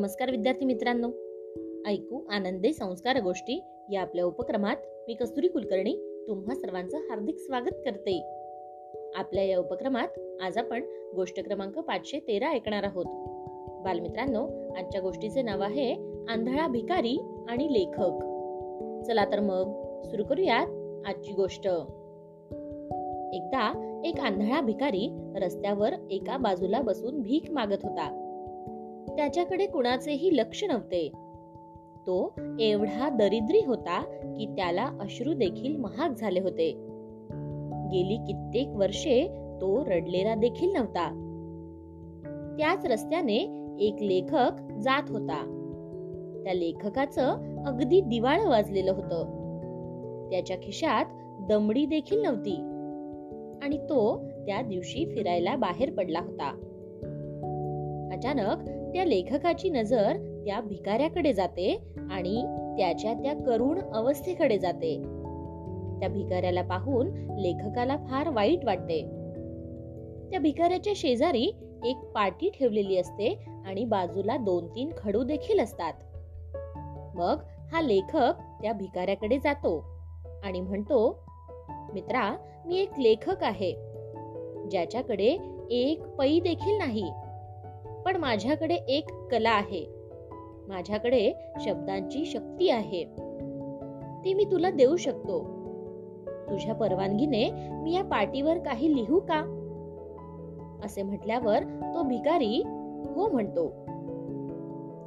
नमस्कार विद्यार्थी मित्रांनो. ऐकू आनंदे संस्कार गोष्टी या आपल्या उपक्रमात मी कस्तुरी कुलकर्णी तुम्हा सर्वांचं हार्दिक स्वागत करते. आपल्या या उपक्रमात आज आपण गोष्ट क्रमांक पाचशे तेरा ऐकणार आहोत. बालमित्रांनो आजच्या गोष्टीचे नाव आहे आंधळा भिकारी आणि लेखक. चला तर मग सुरू करूयात आजची गोष्ट. एकदा एक आंधळा भिकारी रस्त्यावर एका बाजूला बसून भीक मागत होता. त्याच्याकडे कुणाचेही लक्ष नव्हते. तो एवढा दरिद्री होता की त्याला अश्रू देखील महाग झाले होते. गेली कित्येक वर्षे तो रडलेला देखील नव्हता. त्याच रस्त्याने एक लेखक जात होता. त्या लेखकाचं अगदी दिवाळ वाजलेलं होतं. त्याच्या खिशात दमडी देखील नव्हती. आणि तो त्या दिवशी फिरायला बाहेर पडला होता. अचानक त्या लेखकाची नजर त्या भिकाऱ्याकडे जाते आणि त्याच्या त्या करुण अवस्थेकडे जाते. त्या भिकाऱ्याला पाहून लेखकाला फार वाईट वाटते. त्या भिकाऱ्याच्या शेजारी एक पाटी ठेवलेली असते आणि बाजूला दोन तीन खडू देखील असतात. मग हा लेखक त्या भिकाऱ्याकडे जातो आणि म्हणतो मित्रा मी एक लेखक आहे. ज्याच्याकडे एक पै देखील नाही. पण माझ्याकडे एक कला आहे. माझ्याकडे शब्दांची शक्ती आहे. ती मी तुला देऊ शकतो. तुझ्या परवानगीने मी या पाटीवर काही लिहू का? असे म्हटल्यावर तो भिकारी हो म्हणतो.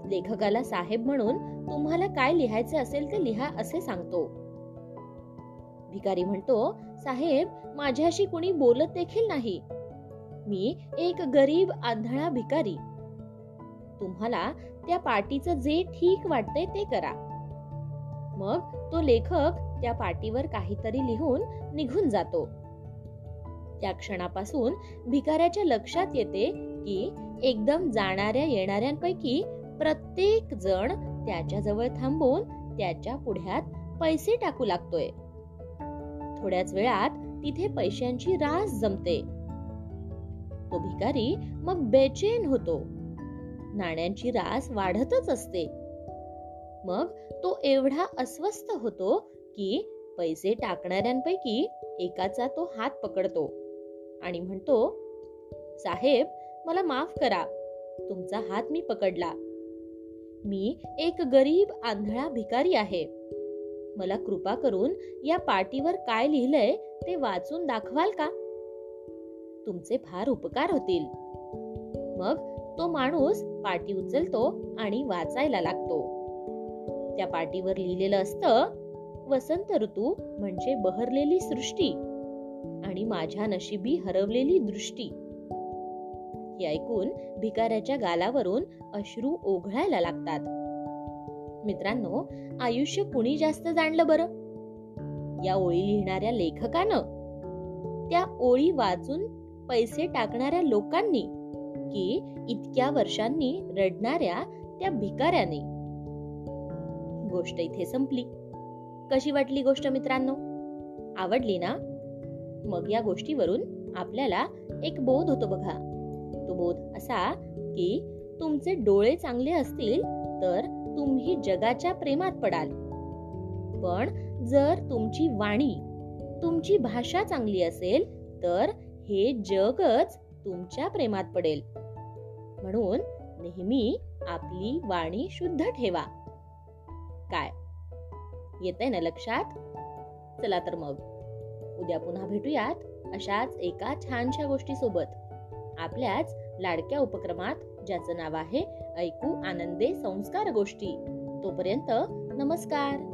लेखकाला साहेब म्हणून तुम्हाला काय लिहायचे असेल ते लिहा असे सांगतो. भिकारी म्हणतो साहेब माझ्याशी कुणी बोलत देखील नाही. मी एक गरीब आंधळा भिकारी. तुम्हाला त्या पाटीचं जे ठीक वाटते ते करा. मग तो लेखक त्या पाटीवर काहीतरी लिहून निघून जातो. त्या क्षणापासून भिकाऱ्याच्या लक्षात येते की एकदम जाणाऱ्या येणाऱ्यांपैकी प्रत्येक जण त्याच्याजवळ थांबून त्याच्या पुढ्यात पैसे टाकू लागतोय. थोड्याच वेळात तिथे पैशांची रास जमते. तो भिकारी मग बेचैन होतो. नाण्यांची रास वाढतच असते. मग तो एवढा अस्वस्थ होतो की पैसे टाकणाऱ्यांपैकी एकाचा तो हात पकडतो आणि म्हणतो साहेब मला माफ करा. तुमचा हात मी पकडला. मी एक गरीब आंधळा भिकारी आहे. मला कृपा करून या पाटीवर काय लिहिलंय ते वाचून दाखवाल का? तुमचे फार उपकार होतील. मग तो माणूस पाटी उचलतो आणि वाचायला लागतो. त्या पाटीवर लिहिलेलं असतं वसंत ऋतू म्हणजे बहरलेली सृष्टी आणि माझ्या नशिबी हरवलेली दृष्टी. हे ऐकून भिकाऱ्याच्या गालावरून अश्रू ओघळायला लागतात. मित्रांनो आयुष्य कुणी जास्त जाणलं बरं? या ओळी लिहिणाऱ्या लेखकानं? त्या ओळी वाचून पैसे टाकणाऱ्या लोकांनी की इतक्या वर्षांनी रडणाऱ्या त्या भिकाऱ्याने. गोष्ट इथे संपली. कशी वाटली गोष्ट मित्रांनो? आवडली ना? मग या गोष्टीवरून आपल्याला एक बोध होतो बघा. तो बोध असा की तुमचे डोळे चांगले असतील तर तुम्ही जगाच्या प्रेमात पडाल. पण जर तुमची वाणी तुमची भाषा चांगली असेल तर हे जगच तुमच्या प्रेमात पडेल. म्हणून नेहमी आपली वाणी शुद्ध ठेवा. काय? येतंय ना लक्षात? चला तर मग. उद्या पुन्हा भेटूयात अशाच एका छानशा गोष्टी सोबत आपल्याच लाडक्या उपक्रमात ज्याचं नाव आहे ऐकू आनंदे संस्कार गोष्टी. तोपर्यंत नमस्कार.